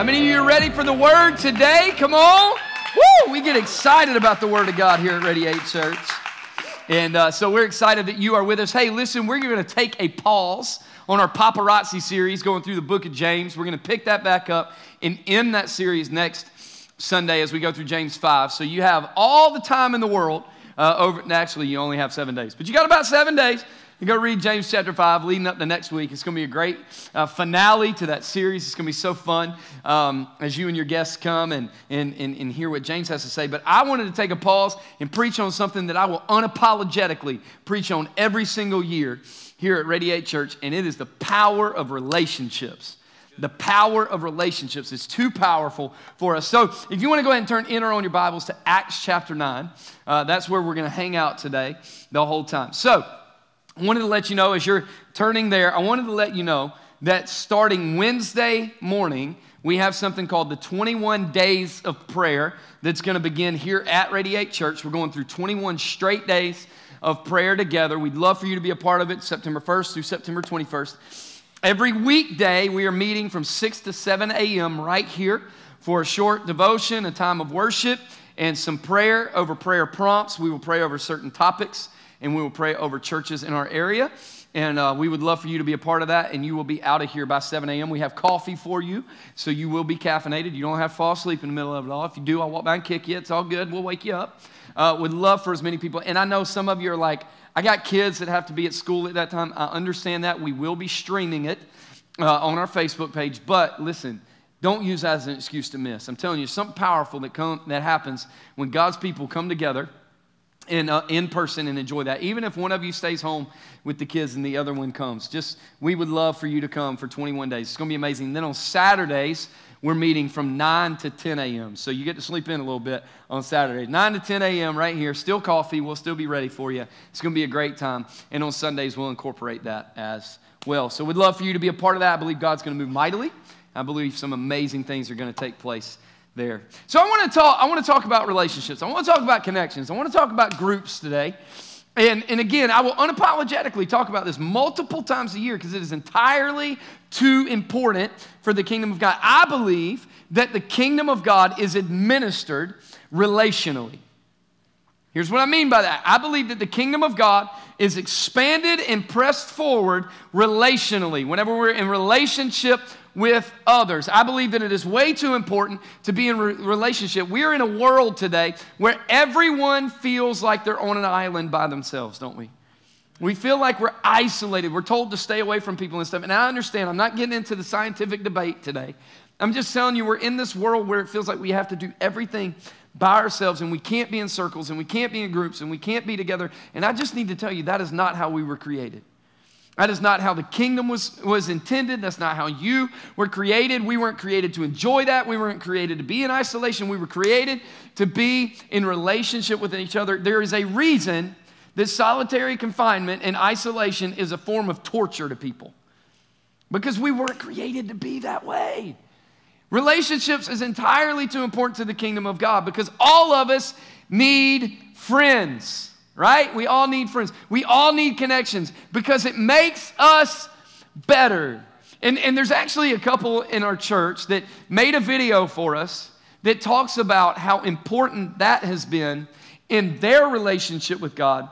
How many of you are ready for the word today? Come on. Woo! We get excited about the word of God here at Radiate Church. And uh, so we're excited that you are with us. Hey, listen, we're going to take a pause on our paparazzi series going through the book of James. We're going to pick that back up and end that series next Sunday as we go through James 5. So you have all the time in the world uh, over. Actually, you only have seven days, but you got about seven days you go read James chapter 5 leading up to next week. It's going to be a great uh, finale to that series. It's going to be so fun um, as you and your guests come and, and, and, and hear what James has to say. But I wanted to take a pause and preach on something that I will unapologetically preach on every single year here at Radiate Church, and it is the power of relationships the power of relationships is too powerful for us. So, if you want to go ahead and turn in or on your Bibles to Acts chapter 9, uh, that's where we're going to hang out today the whole time. So, I wanted to let you know as you're turning there, I wanted to let you know that starting Wednesday morning, we have something called the 21 Days of Prayer that's going to begin here at Radiate Church. We're going through 21 straight days of prayer together. We'd love for you to be a part of it September 1st through September 21st. Every weekday, we are meeting from 6 to 7 a.m. right here for a short devotion, a time of worship, and some prayer over prayer prompts. We will pray over certain topics and we will pray over churches in our area. And uh, we would love for you to be a part of that. And you will be out of here by 7 a.m. We have coffee for you, so you will be caffeinated. You don't have to fall asleep in the middle of it all. If you do, I'll walk by and kick you. It's all good. We'll wake you up. Uh, would love for as many people. And I know some of you are like, I got kids that have to be at school at that time. I understand that. We will be streaming it uh, on our Facebook page. But listen, don't use that as an excuse to miss. I'm telling you, something powerful that, come, that happens when God's people come together in, uh, in person and enjoy that. Even if one of you stays home with the kids and the other one comes, just we would love for you to come for 21 days. It's going to be amazing. Then on Saturdays, we're meeting from 9 to 10 a.m. So you get to sleep in a little bit on Saturdays. 9 to 10 a.m. right here. Still coffee. We'll still be ready for you. It's going to be a great time. And on Sundays, we'll incorporate that as well. So we'd love for you to be a part of that. I believe God's going to move mightily. I believe some amazing things are going to take place there. So I want to talk, I want to talk about relationships. I want to talk about connections. I want to talk about groups today. And, and again, I will unapologetically talk about this multiple times a year because it is entirely too important for the kingdom of God. I believe that the kingdom of God is administered relationally. Here's what I mean by that. I believe that the kingdom of God is expanded and pressed forward relationally. Whenever we're in relationship with others. I believe that it is way too important to be in re- relationship. We are in a world today where everyone feels like they're on an island by themselves, don't we? We feel like we're isolated. We're told to stay away from people and stuff. And I understand, I'm not getting into the scientific debate today. I'm just telling you, we're in this world where it feels like we have to do everything by ourselves and we can't be in circles and we can't be in groups and we can't be together. And I just need to tell you, that is not how we were created. That is not how the kingdom was, was intended. That's not how you were created. We weren't created to enjoy that. We weren't created to be in isolation. We were created to be in relationship with each other. There is a reason that solitary confinement and isolation is a form of torture to people because we weren't created to be that way. Relationships is entirely too important to the kingdom of God because all of us need friends right? We all need friends. We all need connections because it makes us better. And, and there's actually a couple in our church that made a video for us that talks about how important that has been in their relationship with God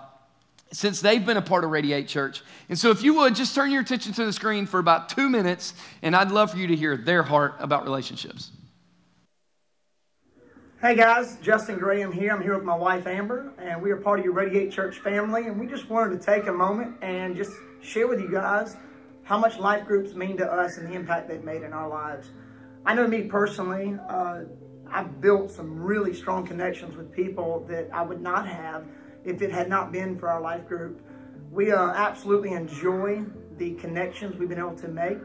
since they've been a part of Radiate Church. And so, if you would, just turn your attention to the screen for about two minutes, and I'd love for you to hear their heart about relationships. Hey guys, Justin Graham here. I'm here with my wife Amber, and we are part of your Radiate Church family. And we just wanted to take a moment and just share with you guys how much life groups mean to us and the impact they've made in our lives. I know me personally, uh, I've built some really strong connections with people that I would not have if it had not been for our life group. We uh, absolutely enjoy the connections we've been able to make.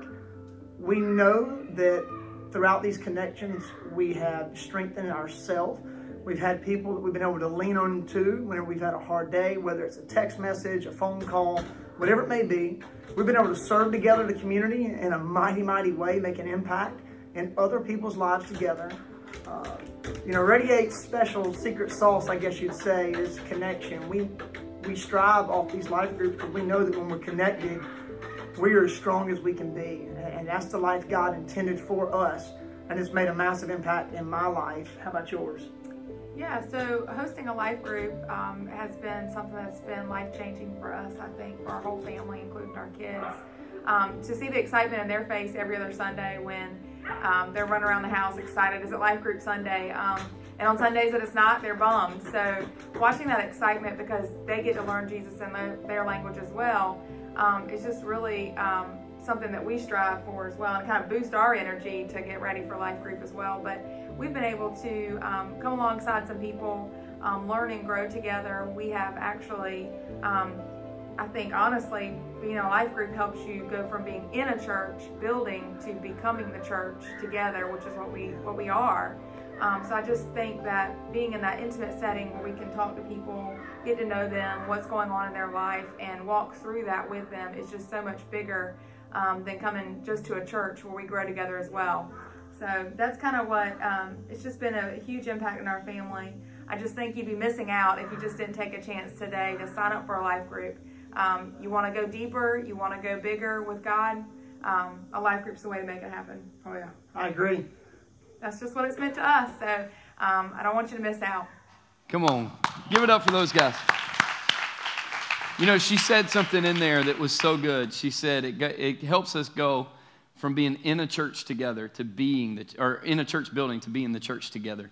We know that throughout these connections, we have strengthened ourselves. We've had people that we've been able to lean on to whenever we've had a hard day, whether it's a text message, a phone call, whatever it may be. We've been able to serve together the community in a mighty, mighty way, make an impact in other people's lives together. Uh, you know, Radiate's special secret sauce, I guess you'd say, is connection. We we strive off these life groups because we know that when we're connected, we are as strong as we can be. And that's the life God intended for us. and it's made a massive impact in my life. How about yours? Yeah, so hosting a life group um, has been something that's been life changing for us, I think, for our whole family, including our kids. Um, to see the excitement in their face every other Sunday when um, they're running around the house excited. Is it life group Sunday? Um, and on Sundays that it's not, they're bummed. So watching that excitement because they get to learn Jesus in their, their language as well um, is just really um, something that we strive for as well and kind of boost our energy to get ready for life group as well. But we've been able to um, come alongside some people, um, learn and grow together. We have actually, um, I think honestly, being a life group helps you go from being in a church building to becoming the church together, which is what we what we are. Um, so I just think that being in that intimate setting where we can talk to people, get to know them, what's going on in their life, and walk through that with them is just so much bigger um, than coming just to a church where we grow together as well. So that's kind of what um, it's just been a huge impact in our family. I just think you'd be missing out if you just didn't take a chance today to sign up for a life group. Um, you want to go deeper, you want to go bigger with God. Um, a life group's the way to make it happen. Oh yeah, I agree. That's just what it's meant to us. So um, I don't want you to miss out. Come on, give it up for those guys. You know, she said something in there that was so good. She said it, it helps us go from being in a church together to being the, or in a church building to being the church together.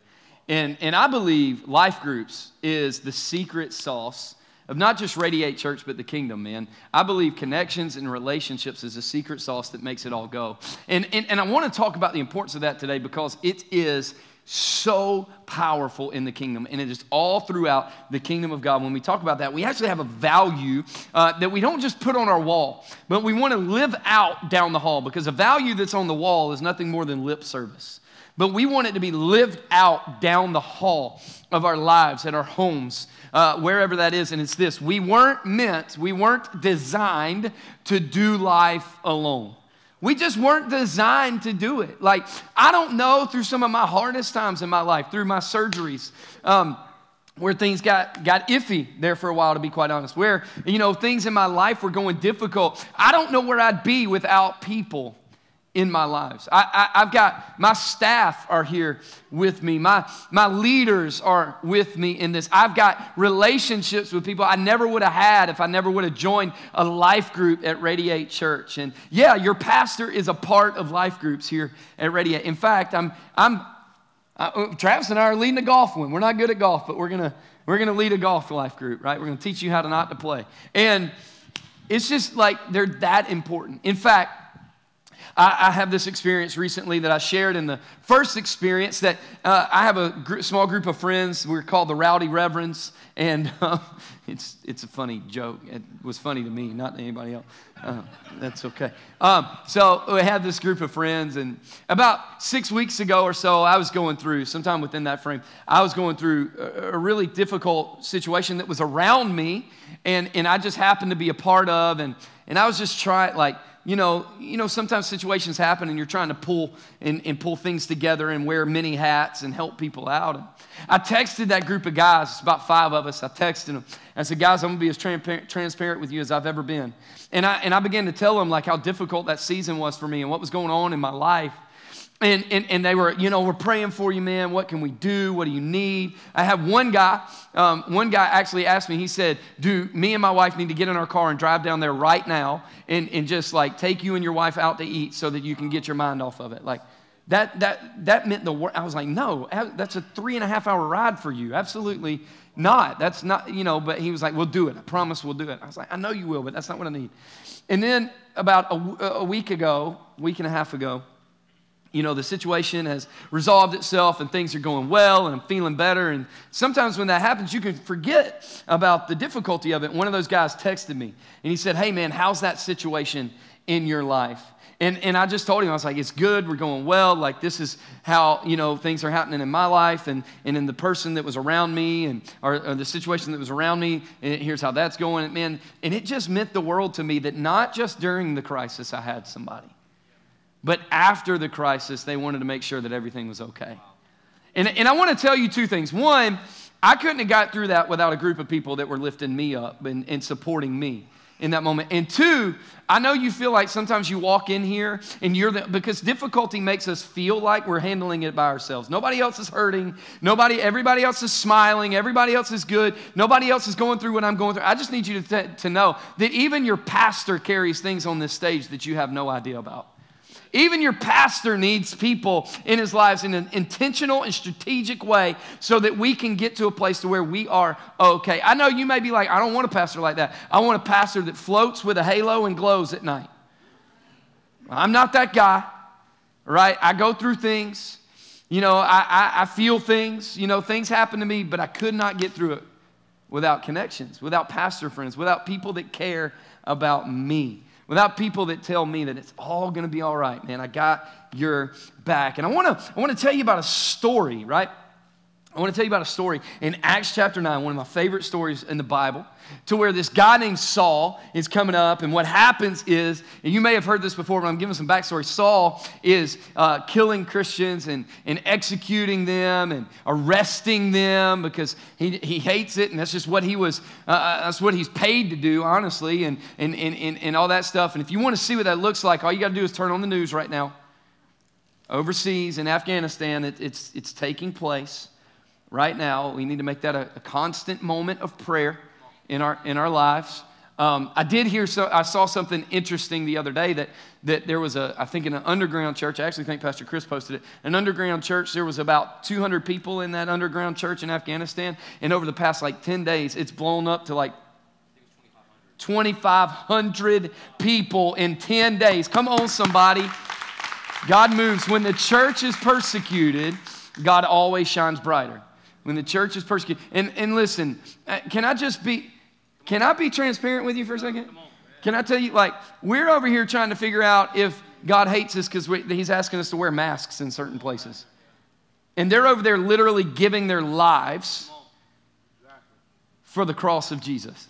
And, and I believe life groups is the secret sauce of not just Radiate Church, but the kingdom, man. I believe connections and relationships is a secret sauce that makes it all go. And, and, and I want to talk about the importance of that today because it is so powerful in the kingdom, and it is all throughout the kingdom of God. When we talk about that, we actually have a value uh, that we don't just put on our wall, but we want to live out down the hall because a value that's on the wall is nothing more than lip service. But we want it to be lived out down the hall of our lives, at our homes, uh, wherever that is. And it's this we weren't meant, we weren't designed to do life alone. We just weren't designed to do it. Like, I don't know through some of my hardest times in my life, through my surgeries, um, where things got, got iffy there for a while, to be quite honest, where, you know, things in my life were going difficult. I don't know where I'd be without people in my lives. I, I, have got my staff are here with me. My, my leaders are with me in this. I've got relationships with people I never would have had if I never would have joined a life group at Radiate Church. And yeah, your pastor is a part of life groups here at Radiate. In fact, I'm, I'm, I, uh, Travis and I are leading a golf one. We're not good at golf, but we're gonna we're gonna lead a golf life group, right? We're gonna teach you how to not to play. And it's just like they're that important. In fact, I, I, have this experience recently that I shared in the first experience that uh, I have a gr- small group of friends. We're called the Rowdy Reverends, and uh, it's, it's a funny joke. It was funny to me, not to anybody else. Uh, that's okay. Um, so we had this group of friends, and about six weeks ago or so, I was going through, sometime within that frame, I was going through a, a really difficult situation that was around me, and, and I just happened to be a part of, and, and I was just trying, like, you know, you know, sometimes situations happen and you're trying to pull and, and pull things together and wear many hats and help people out. And I texted that group of guys, it's about five of us. I texted them. I said, guys, I'm gonna be as transparent with you as I've ever been. And I and I began to tell them like how difficult that season was for me and what was going on in my life. And, and, and they were, you know, we're praying for you, man. What can we do? What do you need? I have one guy, um, one guy actually asked me, he said, Do me and my wife need to get in our car and drive down there right now and, and just like take you and your wife out to eat so that you can get your mind off of it? Like, that, that, that meant the. I was like, no, that's a three and a half hour ride for you. Absolutely not. That's not, you know, but he was like, we'll do it. I promise we'll do it. I was like, I know you will, but that's not what I need. And then about a, a week ago, week and a half ago, you know, the situation has resolved itself and things are going well and I'm feeling better. And sometimes when that happens, you can forget about the difficulty of it. One of those guys texted me and he said, Hey, man, how's that situation in your life? And, and I just told him, I was like, it's good, we're going well. Like, this is how, you know, things are happening in my life and, and in the person that was around me and or, or the situation that was around me. And here's how that's going. And, man, and it just meant the world to me that not just during the crisis I had somebody but after the crisis, they wanted to make sure that everything was okay. And, and I want to tell you two things. One, I couldn't have got through that without a group of people that were lifting me up and, and supporting me. in that moment. And two, I know you feel like sometimes you walk in here and you're the, because difficulty makes us feel like we're handling it by ourselves. Nobody else is hurting. Nobody, everybody else is smiling. Everybody else is good. Nobody else is going through what I'm going through. I just need you to, to know that even your pastor carries things on this stage that you have no idea about. Even your pastor needs people in his lives in an intentional and strategic way so that we can get to a place to where we are okay. I know you may be like, I don't want a pastor like that. I want a pastor that floats with a halo and glows at night. I'm not that guy, right? I go through things. You know, I, I, I feel things. You know, things happen to me, but I could not get through it without connections, without pastor friends, without people that care about me without people that tell me that it's all going to be all right, man. I got your back. And I want to I want to tell you about a story, right? I want to tell you about a story in Acts chapter 9, one of my favorite stories in the Bible, to where this guy named Saul is coming up. And what happens is, and you may have heard this before, but I'm giving some backstory. Saul is uh, killing Christians and, and executing them and arresting them because he, he hates it. And that's just what he was, uh, uh that's what he's paid to do, honestly, and, and, and, and, and all that stuff. And if you want to see what that looks like, all you got to do is turn on the news right now. Overseas in Afghanistan, it, it's, it's taking place right now. We need to make that a, a constant moment of prayer in our, in our lives. Um, I did hear, so, I saw something interesting the other day that, that there was a, I think in an underground church, I actually think Pastor Chris posted it, an underground church, there was about 200 people in that underground church in Afghanistan. And over the past like 10 days, it's blown up to like 2,500 people in 10 days. Come on, somebody. God moves. When the church is persecuted, God always shines brighter when the church is persecuted. And, and listen, uh, can I just be, can I be transparent with you for a second? Can I tell you, like, we're over here trying to figure out if God hates us because He's asking us to wear masks in certain places. And they're over there literally giving their lives for the cross of Jesus.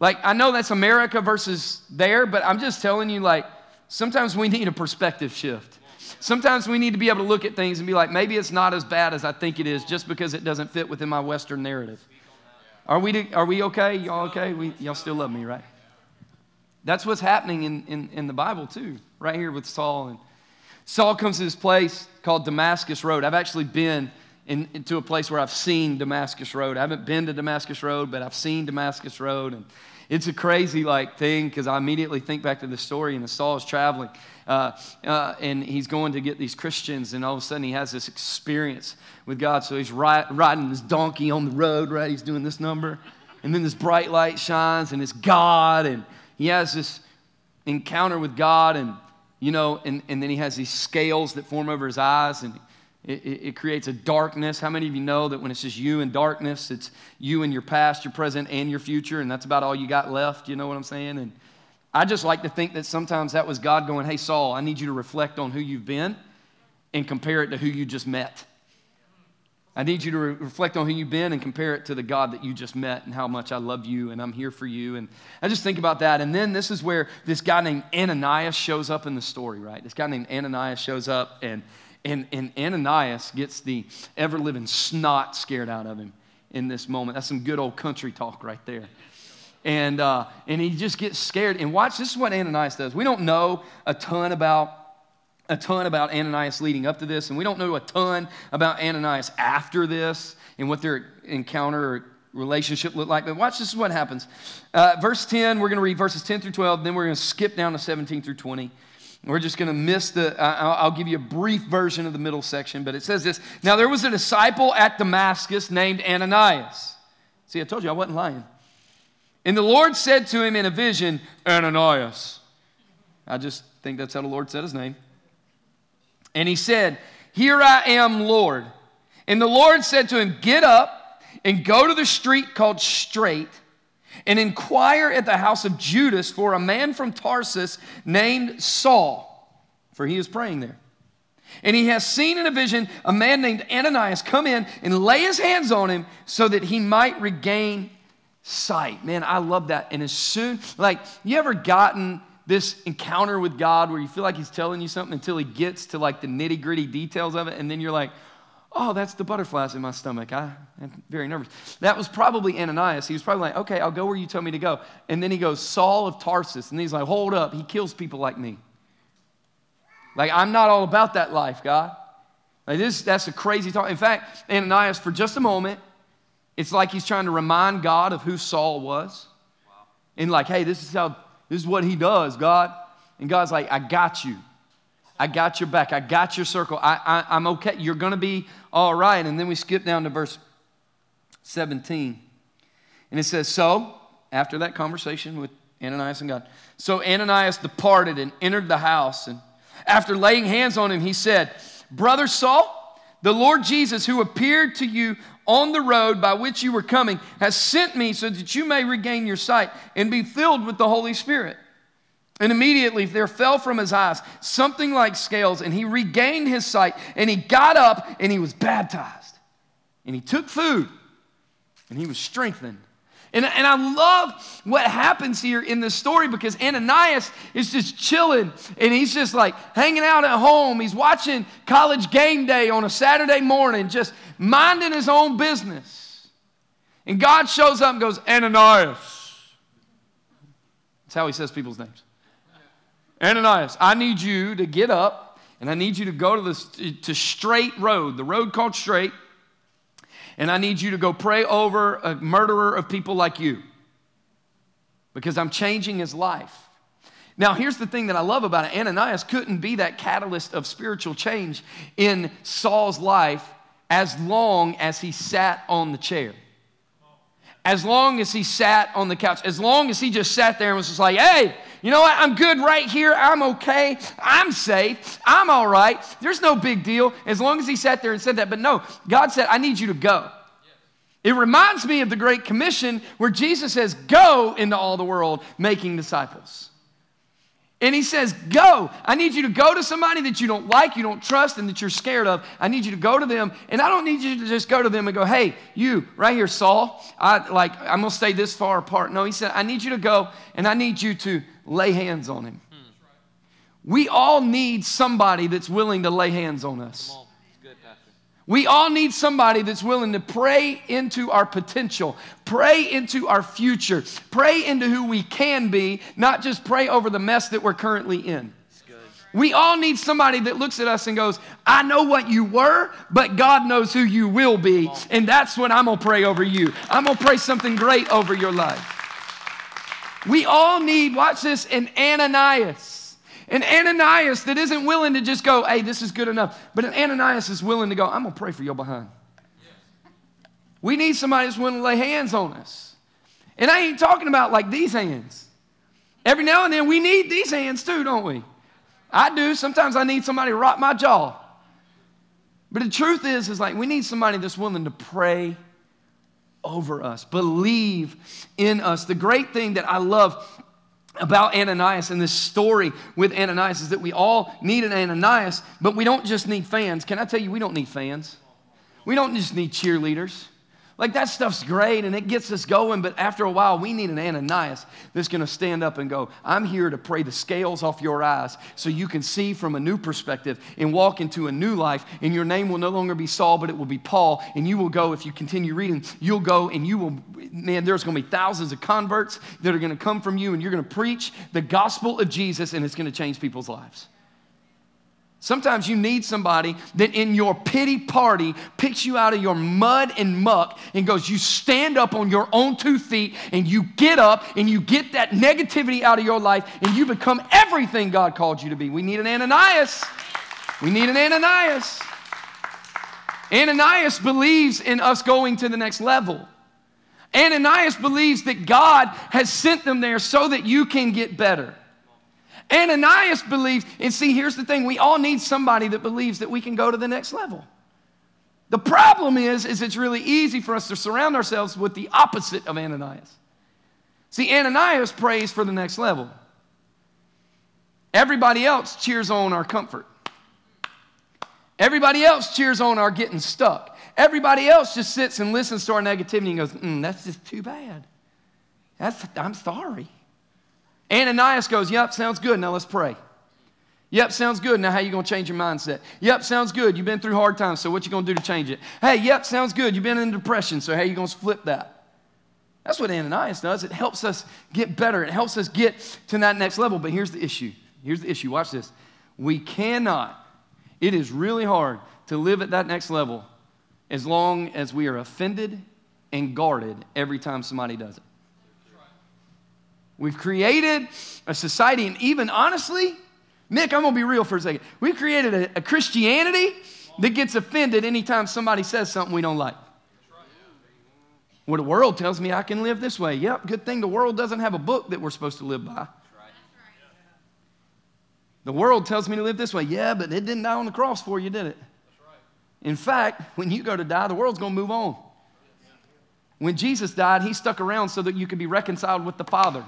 Like, I know that's America versus there, but I'm just telling you, like, sometimes we need a perspective shift. Sometimes we need to be able to look at things and be like, maybe it's not as bad as I think it is just because it doesn't fit within my Western narrative. Are we, are we okay? Y'all okay? We, y'all still love me, right? That's what's happening in, in, in the Bible, too, right here with Saul. And Saul comes to this place called Damascus Road. I've actually been in, into a place where I've seen Damascus Road. I haven't been to Damascus Road, but I've seen Damascus Road. And it's a crazy like thing because I immediately think back to the story and Saul is traveling uh, uh, and he's going to get these Christians and all of a sudden he has this experience with God. So he's ri- riding this donkey on the road, right? He's doing this number. And then this bright light shines and it's God and he has this encounter with God and, you know, and, and then he has these scales that form over his eyes and it, it, it, creates a darkness. How many of you know that when it's just you and darkness, it's you and your past, your present, and your future, and that's about all you got left? You know what I'm saying? And I just like to think that sometimes that was God going, Hey, Saul, I need you to reflect on who you've been and compare it to who you just met. I need you to re- reflect on who you've been and compare it to the God that you just met and how much I love you and I'm here for you. And I just think about that. And then this is where this guy named Ananias shows up in the story, right? This guy named Ananias shows up and and, and Ananias gets the ever living snot scared out of him in this moment. That's some good old country talk right there. And, uh, and he just gets scared. And watch, this is what Ananias does. We don't know a ton about a ton about Ananias leading up to this, and we don't know a ton about Ananias after this and what their encounter or relationship looked like. But watch, this is what happens. Uh, verse 10, we're going to read verses 10 through 12, then we're going to skip down to 17 through 20. We're just going to miss the, I'll give you a brief version of the middle section, but it says this Now there was a disciple at Damascus named Ananias. See, I told you I wasn't lying. And the Lord said to him in a vision, Ananias. I just think that's how the Lord said his name. And he said, Here I am, Lord. And the Lord said to him, Get up and go to the street called Straight and inquire at the house of Judas for a man from Tarsus named Saul, for he is praying there. And he has seen in a vision a man named Ananias come in and lay his hands on him so that he might regain sight. Man, I love that. And as soon, like, you ever gotten this encounter with God where you feel like he's telling you something until he gets to like the nitty gritty details of it, and then you're like, Oh, that's the butterflies in my stomach. I am very nervous. That was probably Ananias. He was probably like, Okay, I'll go where you tell me to go. And then he goes, Saul of Tarsus. And he's like, Hold up. He kills people like me. Like, I'm not all about that life, God. Like, this, that's a crazy talk. In fact, Ananias, for just a moment, it's like he's trying to remind God of who Saul was. And like, hey, this is how, this is what he does, God. And God's like, I got you. I got your back. I got your circle. I, I, am okay. You're going to be all right. And then we skip down to verse 17. And it says, So, after that conversation with Ananias and God, so Ananias departed and entered the house. And after laying hands on him, he said, Brother Saul, the Lord Jesus, who appeared to you on the road by which you were coming, has sent me so that you may regain your sight and be filled with the Holy Spirit. And immediately there fell from his eyes something like scales, and he regained his sight, and he got up and he was baptized. And he took food, and he was strengthened. And, and I love what happens here in this story because Ananias is just chilling and he's just like hanging out at home. He's watching college game day on a Saturday morning, just minding his own business. And God shows up and goes, Ananias. That's how he says people's names. Ananias, I need you to get up and I need you to go to the to straight road, the road called straight, and I need you to go pray over a murderer of people like you because I'm changing his life. Now, here's the thing that I love about it. Ananias couldn't be that catalyst of spiritual change in Saul's life as long as he sat on the chair. As long as he sat on the couch, as long as he just sat there and was just like, hey, you know what? I'm good right here. I'm okay. I'm safe. I'm all right. There's no big deal. As long as he sat there and said that. But no, God said, I need you to go. It reminds me of the Great Commission where Jesus says, Go into all the world making disciples. And he says, Go. I need you to go to somebody that you don't like, you don't trust, and that you're scared of. I need you to go to them. And I don't need you to just go to them and go, Hey, you, right here, Saul, I like I'm gonna stay this far apart. No, he said, I need you to go and I need you to lay hands on him. Hmm. We all need somebody that's willing to lay hands on us. We all need somebody that's willing to pray into our potential, pray into our future, pray into who we can be, not just pray over the mess that we're currently in. We all need somebody that looks at us and goes, I know what you were, but God knows who you will be. And that's what I'm going to pray over you. I'm going to pray something great over your life. We all need, watch this, an Ananias. An Ananias that isn't willing to just go, hey, this is good enough. But an Ananias is willing to go, I'm going to pray for your behind. We need somebody that's willing to lay hands on us. And I ain't talking about like these hands. Every now and then we need these hands too, don't we? I do. Sometimes I need somebody to rock my jaw. But the truth is, is like we need somebody that's willing to pray over us, believe in us. The great thing that I love about Ananias and this story with Ananias is that we all need an Ananias, but we don't just need fans. Can I tell you, we don't need fans. We don't just need cheerleaders. Like that stuff's great and it gets us going, but after a while, we need an Ananias that's gonna stand up and go, I'm here to pray the scales off your eyes so you can see from a new perspective and walk into a new life. And your name will no longer be Saul, but it will be Paul. And you will go, if you continue reading, you'll go and you will, man, there's gonna be thousands of converts that are gonna come from you and you're gonna preach the gospel of Jesus and it's gonna change people's lives. Sometimes you need somebody that in your pity party picks you out of your mud and muck and goes, You stand up on your own two feet and you get up and you get that negativity out of your life and you become everything God called you to be. We need an Ananias. We need an Ananias. Ananias believes in us going to the next level. Ananias believes that God has sent them there so that you can get better. Ananias believes, and see, here's the thing we all need somebody that believes that we can go to the next level. The problem is, is it's really easy for us to surround ourselves with the opposite of Ananias. See, Ananias prays for the next level. Everybody else cheers on our comfort. Everybody else cheers on our getting stuck. Everybody else just sits and listens to our negativity and goes, mm, that's just too bad. That's, I'm sorry. Ananias goes, Yep, sounds good. Now let's pray. Yep, sounds good. Now, how you going to change your mindset? Yep, sounds good. You've been through hard times, so what you going to do to change it? Hey, yep, sounds good. You've been in depression, so how you going to flip that? That's what Ananias does. It helps us get better. It helps us get to that next level. But here's the issue. Here's the issue. Watch this. We cannot, it is really hard to live at that next level as long as we are offended and guarded every time somebody does it. We've created a society, and even honestly, Nick, I'm gonna be real for a second. We've created a, a Christianity that gets offended anytime somebody says something we don't like. Well, the world tells me I can live this way. Yep, good thing the world doesn't have a book that we're supposed to live by. The world tells me to live this way. Yeah, but it didn't die on the cross for you, did it? In fact, when you go to die, the world's to move on. When Jesus died, he stuck around so that you could be reconciled with the Father.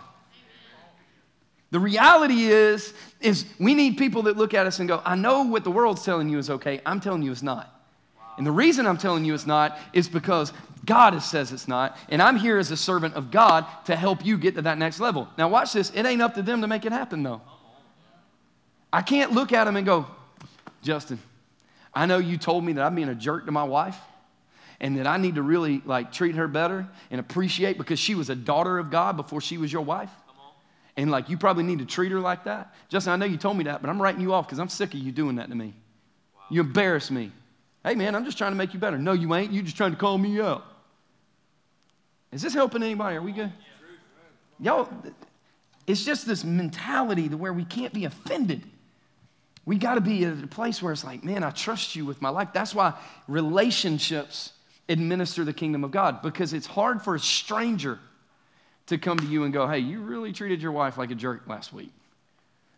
The reality is, is we need people that look at us and go, I know what the world's telling you is okay. I'm telling you it's not. And the reason I'm telling you it's not is because God says it's not. And I'm here as a servant of God to help you get to that next level. Now, watch this. It ain't up to them to make it happen, though. I can't look at them and go, Justin, I know you told me that I'm being a jerk to my wife and that I need to really like treat her better and appreciate because she was a daughter of God before she was your wife. And like you probably need to treat her like that. Justin, I know you told me that, but I'm writing you off because I'm sick of you doing that to me. Wow. You embarrass me. Hey man, I'm just trying to make you better. No, you ain't. You just trying to call me out. Is this helping anybody? Are we good? Y'all, it's just this mentality to where we can't be offended. We got to be at a place where it's like, man, I trust you with my life. That's why relationships administer the kingdom of God because it's hard for a stranger to come to you and go, hey, you really treated your wife like a jerk last week.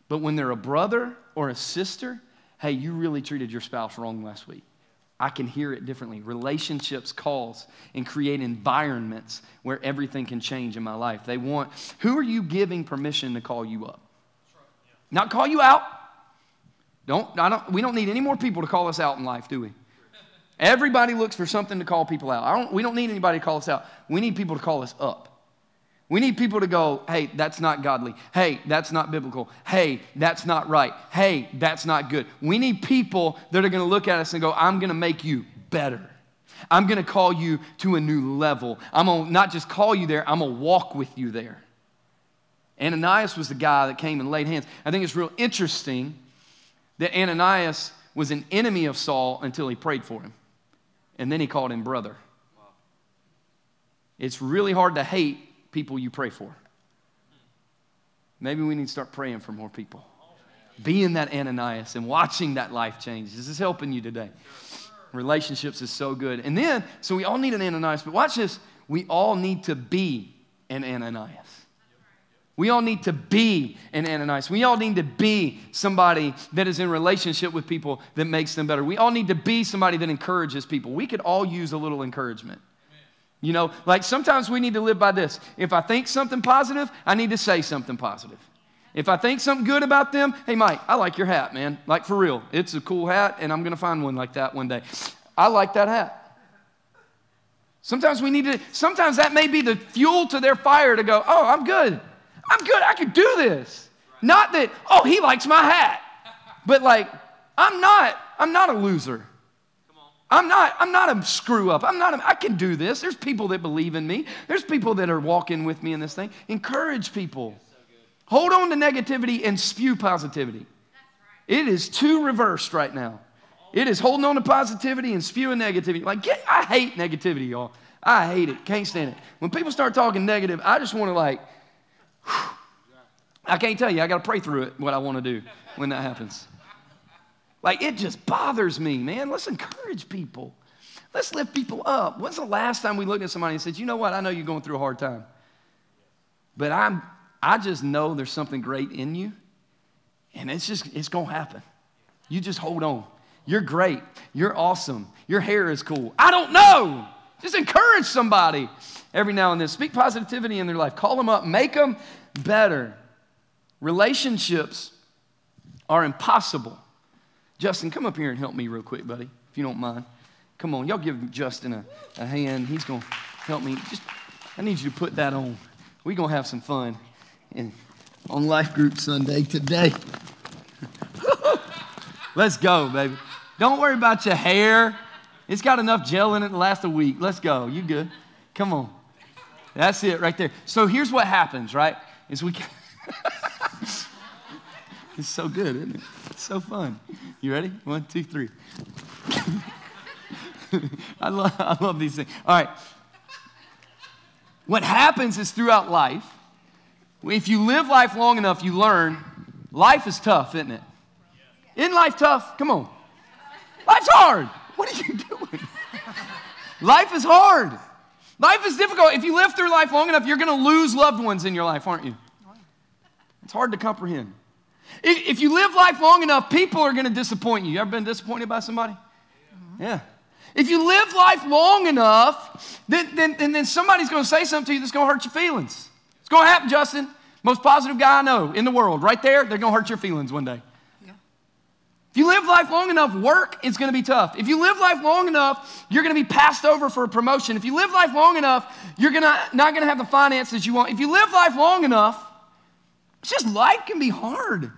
But when they're a brother or a sister, hey, you really treated your spouse wrong last week. I can hear it differently. Relationships calls and create environments where everything can change in my life. They want, who are you giving permission to call you up? Not call you out. Don't, I don't, we don't need any more people to call us out in life, do we? Everybody looks for something to call people out. I Don't, we don't need anybody to call us out. We need people to call us up. We need people to go, hey, that's not godly. Hey, that's not biblical. Hey, that's not right. Hey, that's not good. We need people that are going to look at us and go, I'm going to make you better. I'm going to call you to a new level. I'm going to not just call you there, I'm going to walk with you there. Ananias was the guy that came and laid hands. I think it's real interesting that Ananias was an enemy of Saul until he prayed for him. And then he called him brother. It's really hard to hate people you pray for. Maybe we need to start praying for more people. Being that Ananias and watching that life change. Is this helping you today? Relationships is so good. And then, so we all need an Ananias, but watch this. We all need to be an Ananias. We all need to be an Ananias. We all need to be somebody that is in relationship with people that makes them better. We all need to be somebody that encourages people. We could all use a little encouragement. You know, like sometimes we need to live by this. If I think something positive, I need to say something positive. If I think something good about them, hey, Mike, I like your hat, man. Like for real. It's a cool hat, and I'm going to find one like that one day. I like that hat. Sometimes we need to, sometimes that may be the fuel to their fire to go, oh, I'm good. I'm good. I can do this. Not that, oh, he likes my hat. But like, I'm not, I'm not a loser. I'm not, I'm not a screw up. I'm not, a, I can do this. There's people that believe in me. There's people that are walking with me in this thing. Encourage people. Hold on to negativity and spew positivity. It is too reversed right now. It is holding on to positivity and spewing negativity. Like, get, I hate negativity, y'all. I hate it. Can't stand it. When people start talking negative, I just want to like, I can't tell you. I got to pray through it, what I want to do when that happens. Like, it just bothers me, man. Let's encourage people. Let's lift people up. When's the last time we looked at somebody and said, you know what? I know you're going through a hard time, but I'm, I just know there's something great in you, and it's just, it's going to happen. You just hold on. You're great. You're awesome. Your hair is cool. I don't know. Just encourage somebody every now and then. Speak positivity in their life. Call them up. Make them better. Relationships are impossible. Justin, come up here and help me real quick, buddy, if you don't mind. Come on, y'all give Justin a, a hand. He's going to help me. Just, I need you to put that on. We're going to have some fun in, on Life Group Sunday today. Let's go, baby. Don't worry about your hair. It's got enough gel in it to last a week. Let's go. You good? Come on. That's it right there. So here's what happens, right? Is we It's so good, isn't it? So fun. You ready? One, two, three. I, love, I love these things. All right. What happens is throughout life, if you live life long enough, you learn life is tough, isn't it? Isn't life tough? Come on. Life's hard. What are you doing? life is hard. Life is difficult. If you live through life long enough, you're going to lose loved ones in your life, aren't you? It's hard to comprehend. If you live life long enough, people are going to disappoint you. You ever been disappointed by somebody? Yeah. If you live life long enough, then, then, then, then somebody's going to say something to you that's going to hurt your feelings. It's going to happen, Justin. Most positive guy I know in the world, right there, they're going to hurt your feelings one day. If you live life long enough, work is going to be tough. If you live life long enough, you're going to be passed over for a promotion. If you live life long enough, you're gonna, not going to have the finances you want. If you live life long enough, it's just life can be hard.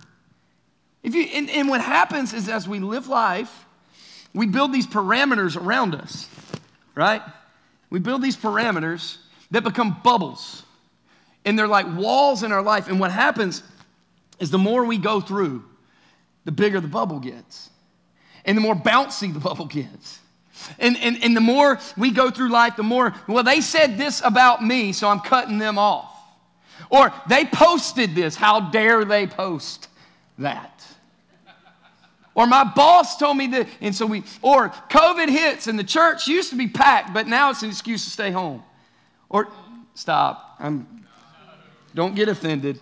If you, and, and what happens is as we live life, we build these parameters around us, right? We build these parameters that become bubbles. And they're like walls in our life. And what happens is the more we go through, the bigger the bubble gets, and the more bouncy the bubble gets. And, and, and the more we go through life, the more, well, they said this about me, so I'm cutting them off. Or they posted this, how dare they post that? Or my boss told me that, and so we, or COVID hits and the church used to be packed, but now it's an excuse to stay home. Or stop, I'm, don't get offended.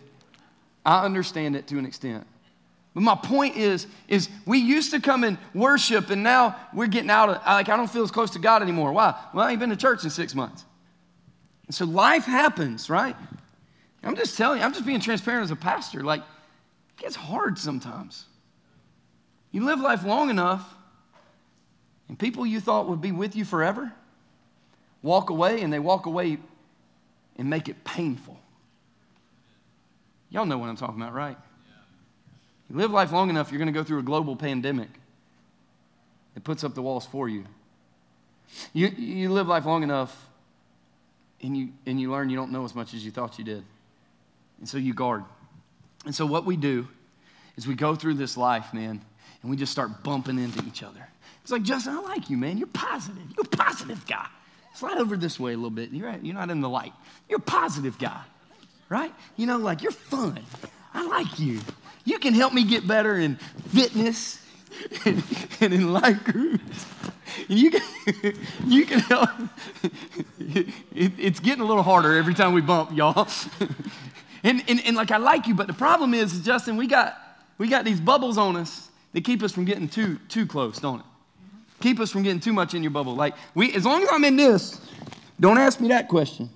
I understand it to an extent. But my point is, is we used to come and worship, and now we're getting out of like I don't feel as close to God anymore. Why? Well, I ain't been to church in six months. And so life happens, right? I'm just telling you, I'm just being transparent as a pastor. Like, it gets hard sometimes. You live life long enough, and people you thought would be with you forever walk away, and they walk away and make it painful. Y'all know what I'm talking about, right? You live life long enough, you're going to go through a global pandemic that puts up the walls for you. You, you live life long enough, and you, and you learn you don't know as much as you thought you did. And so you guard. And so what we do is we go through this life, man, and we just start bumping into each other. It's like, Justin, I like you, man. You're positive. You're a positive guy. Slide over this way a little bit. You're, right. you're not in the light. You're a positive guy, right? You know, like you're fun. I like you. You can help me get better in fitness and, and in life groups. You can, you can help. It, it's getting a little harder every time we bump, y'all. And, and, and like, I like you, but the problem is, Justin, we got, we got these bubbles on us that keep us from getting too, too close, don't it? Keep us from getting too much in your bubble. Like, we, as long as I'm in this, don't ask me that question.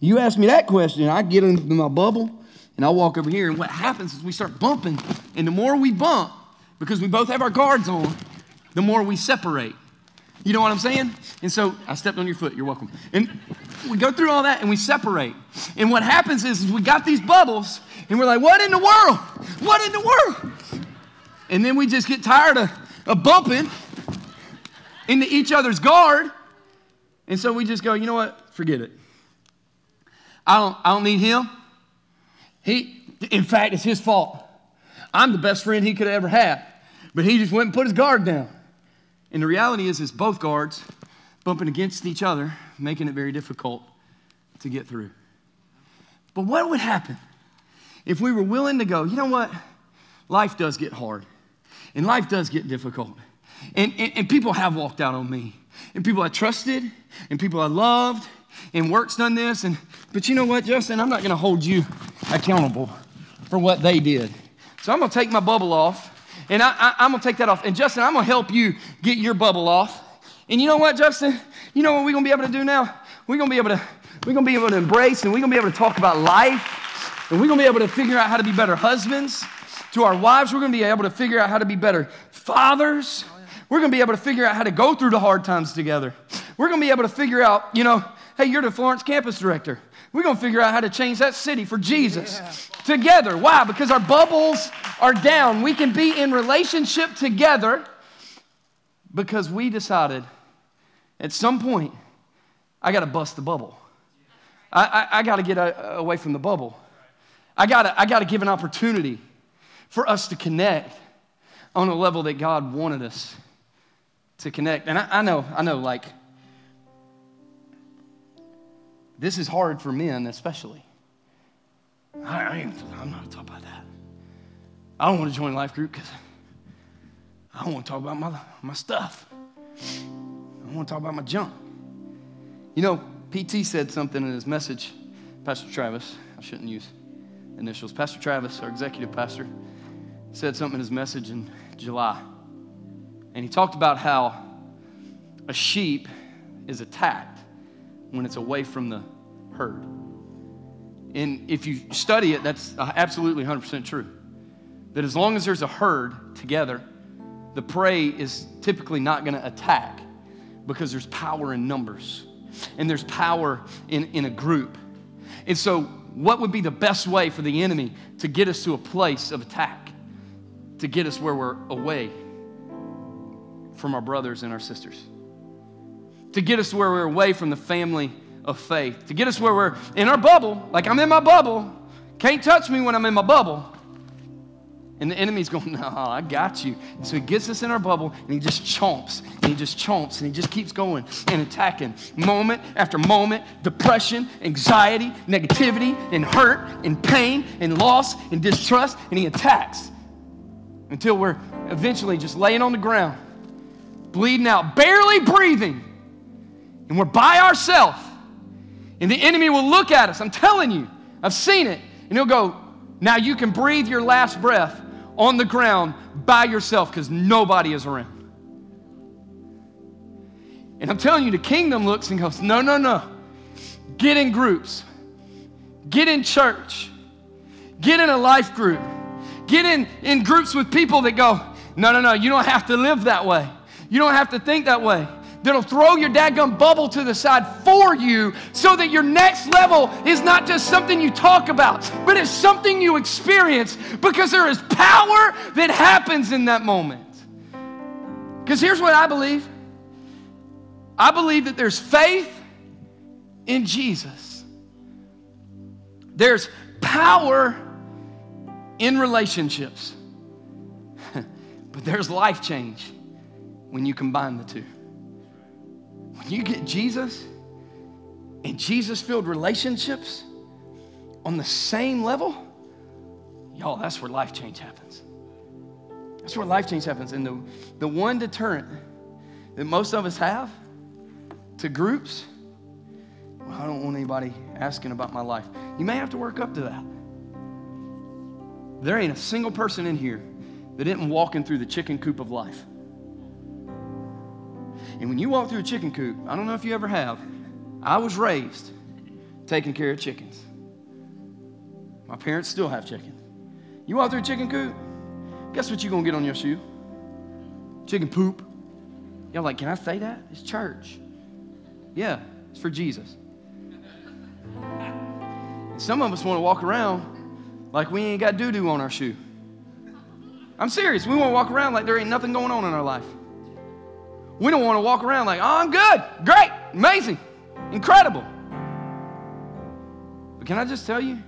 You ask me that question, I get into my bubble and I walk over here. And what happens is we start bumping. And the more we bump, because we both have our guards on, the more we separate. You know what I'm saying? And so I stepped on your foot. You're welcome. And we go through all that and we separate. And what happens is, is we got these bubbles and we're like, what in the world? What in the world? And then we just get tired of, of bumping into each other's guard. And so we just go, you know what? Forget it. I don't, I don't need him. He, in fact, it's his fault. I'm the best friend he could ever have. But he just went and put his guard down. And the reality is, is both guards bumping against each other, making it very difficult to get through. But what would happen if we were willing to go, you know what? Life does get hard, and life does get difficult. And, and, and people have walked out on me, and people I trusted, and people I loved, and work's done this. And, but you know what, Justin? I'm not going to hold you accountable for what they did. So I'm going to take my bubble off and I, am going to take that off. And Justin, I'm going to help you get your bubble off. And you know what, Justin? You know what we're going to be able to do now? We're going to be able to, we're going to be able to embrace and we're going to be able to talk about life. And we're going to be able to figure out how to be better husbands to our wives. We're going to be able to figure out how to be better fathers. We're going to be able to figure out how to go through the hard times together. We're going to be able to figure out, you know, Hey, you're the Florence campus director. We're going to figure out how to change that city for Jesus yeah. Together. Why? Because our bubbles are down. We can be in relationship together because we decided at some point, I got to bust the bubble. I, I, I got to get a, away from the bubble. I got I to give an opportunity for us to connect on a level that God wanted us to connect. And I, I know, I know, like, this is hard for men, especially. I, I am not talking about that. I don't want to join life group because I don't want to talk about my, my stuff. I don't want to talk about my junk. You know, PT said something in his message, Pastor Travis, I shouldn't use initials. Pastor Travis, our executive pastor, said something in his message in July. And he talked about how a sheep is attacked when it's away from the herd. And if you study it, that's absolutely 100% true. That as long as there's a herd together, the prey is typically not going to attack because there's power in numbers and there's power in, in a group. And so, what would be the best way for the enemy to get us to a place of attack? To get us where we're away from our brothers and our sisters. To get us where we're away from the family of faith. To get us where we're in our bubble, like I'm in my bubble, can't touch me when I'm in my bubble. And the enemy's going, No, I got you. And so he gets us in our bubble and he just chomps and he just chomps and he just keeps going and attacking moment after moment depression, anxiety, negativity, and hurt, and pain, and loss, and distrust. And he attacks until we're eventually just laying on the ground, bleeding out, barely breathing. And we're by ourselves. And the enemy will look at us. I'm telling you, I've seen it. And he'll go, Now you can breathe your last breath on the ground by yourself because nobody is around. And I'm telling you, the kingdom looks and goes, no, no, no. Get in groups, get in church, get in a life group, get in, in groups with people that go, no, no, no, you don't have to live that way. You don't have to think that way that'll throw your dadgum bubble to the side for you so that your next level is not just something you talk about, but it's something you experience because there is power that happens in that moment. Because here's what I believe I believe that there's faith in Jesus, there's power in relationships, but there's life change when you combine the two. When you get Jesus and Jesus filled relationships on the same level, y'all, that's where life change happens. That's where life change happens. And the, the one deterrent that most of us have to groups, well, I don't want anybody asking about my life. You may have to work up to that. There ain't a single person in here that isn't walking through the chicken coop of life. And when you walk through a chicken coop, I don't know if you ever have, I was raised taking care of chickens. My parents still have chickens. You walk through a chicken coop, guess what you're going to get on your shoe? Chicken poop. Y'all like, can I say that? It's church. Yeah, it's for Jesus. Some of us want to walk around like we ain't got doo doo on our shoe. I'm serious. We want to walk around like there ain't nothing going on in our life. We don't want to walk around like, oh, I'm good, great, amazing, incredible. But can I just tell you,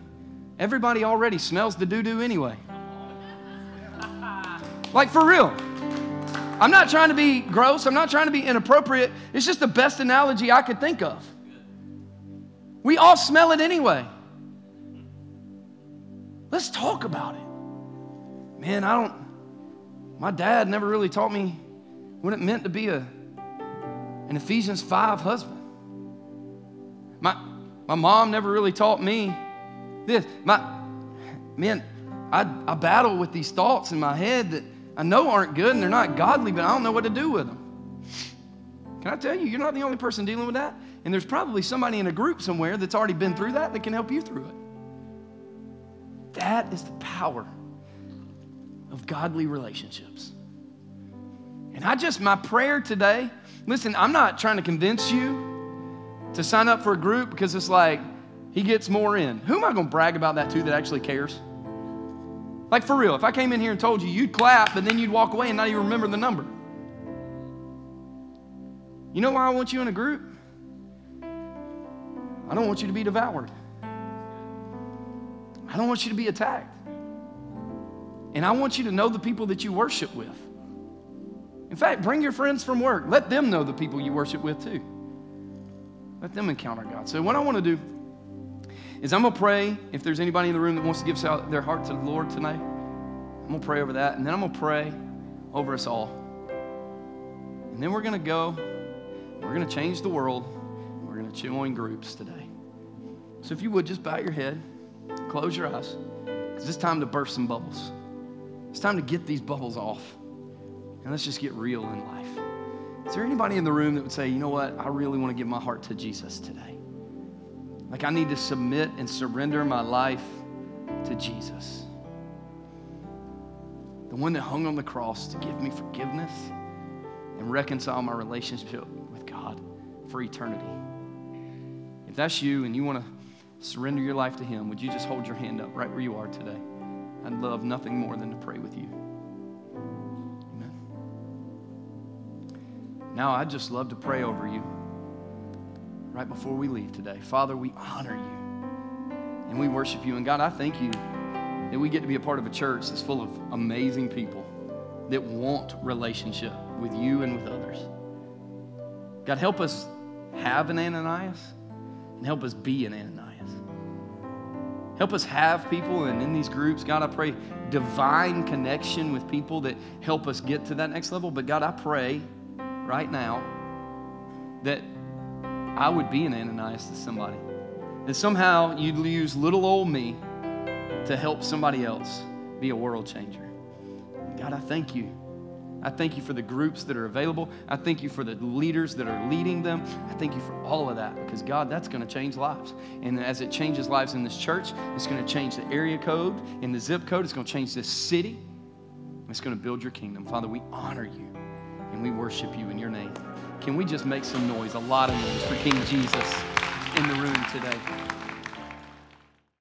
everybody already smells the doo doo anyway. Like, for real. I'm not trying to be gross, I'm not trying to be inappropriate. It's just the best analogy I could think of. We all smell it anyway. Let's talk about it. Man, I don't, my dad never really taught me what it meant to be a, an Ephesians 5 husband. My, my mom never really taught me this. My, man, I, I battle with these thoughts in my head that I know aren't good and they're not godly, but I don't know what to do with them. Can I tell you, you're not the only person dealing with that. And there's probably somebody in a group somewhere that's already been through that that can help you through it. That is the power of godly relationships. And I just, my prayer today, listen, I'm not trying to convince you to sign up for a group because it's like he gets more in. Who am I going to brag about that to that actually cares? Like for real, if I came in here and told you you'd clap, but then you'd walk away and not even remember the number. You know why I want you in a group? I don't want you to be devoured. I don't want you to be attacked. And I want you to know the people that you worship with. In fact, bring your friends from work. Let them know the people you worship with too. Let them encounter God. So, what I want to do is I'm going to pray. If there's anybody in the room that wants to give their heart to the Lord tonight, I'm going to pray over that. And then I'm going to pray over us all. And then we're going to go. We're going to change the world. We're going to join groups today. So, if you would just bow your head, close your eyes, because it's time to burst some bubbles. It's time to get these bubbles off. And let's just get real in life. Is there anybody in the room that would say, you know what, I really want to give my heart to Jesus today? Like I need to submit and surrender my life to Jesus. The one that hung on the cross to give me forgiveness and reconcile my relationship with God for eternity. If that's you and you want to surrender your life to Him, would you just hold your hand up right where you are today? I'd love nothing more than to pray with you. Now, I'd just love to pray over you right before we leave today. Father, we honor you and we worship you. And God, I thank you that we get to be a part of a church that's full of amazing people that want relationship with you and with others. God, help us have an Ananias and help us be an Ananias. Help us have people and in these groups, God, I pray divine connection with people that help us get to that next level. But God, I pray right now that I would be an Ananias to somebody. That somehow you'd use little old me to help somebody else be a world changer. God, I thank you. I thank you for the groups that are available. I thank you for the leaders that are leading them. I thank you for all of that because, God, that's going to change lives. And as it changes lives in this church, it's going to change the area code in the zip code. It's going to change this city. It's going to build your kingdom. Father, we honor you and we worship you in your name. Can we just make some noise, a lot of noise for King Jesus in the room today?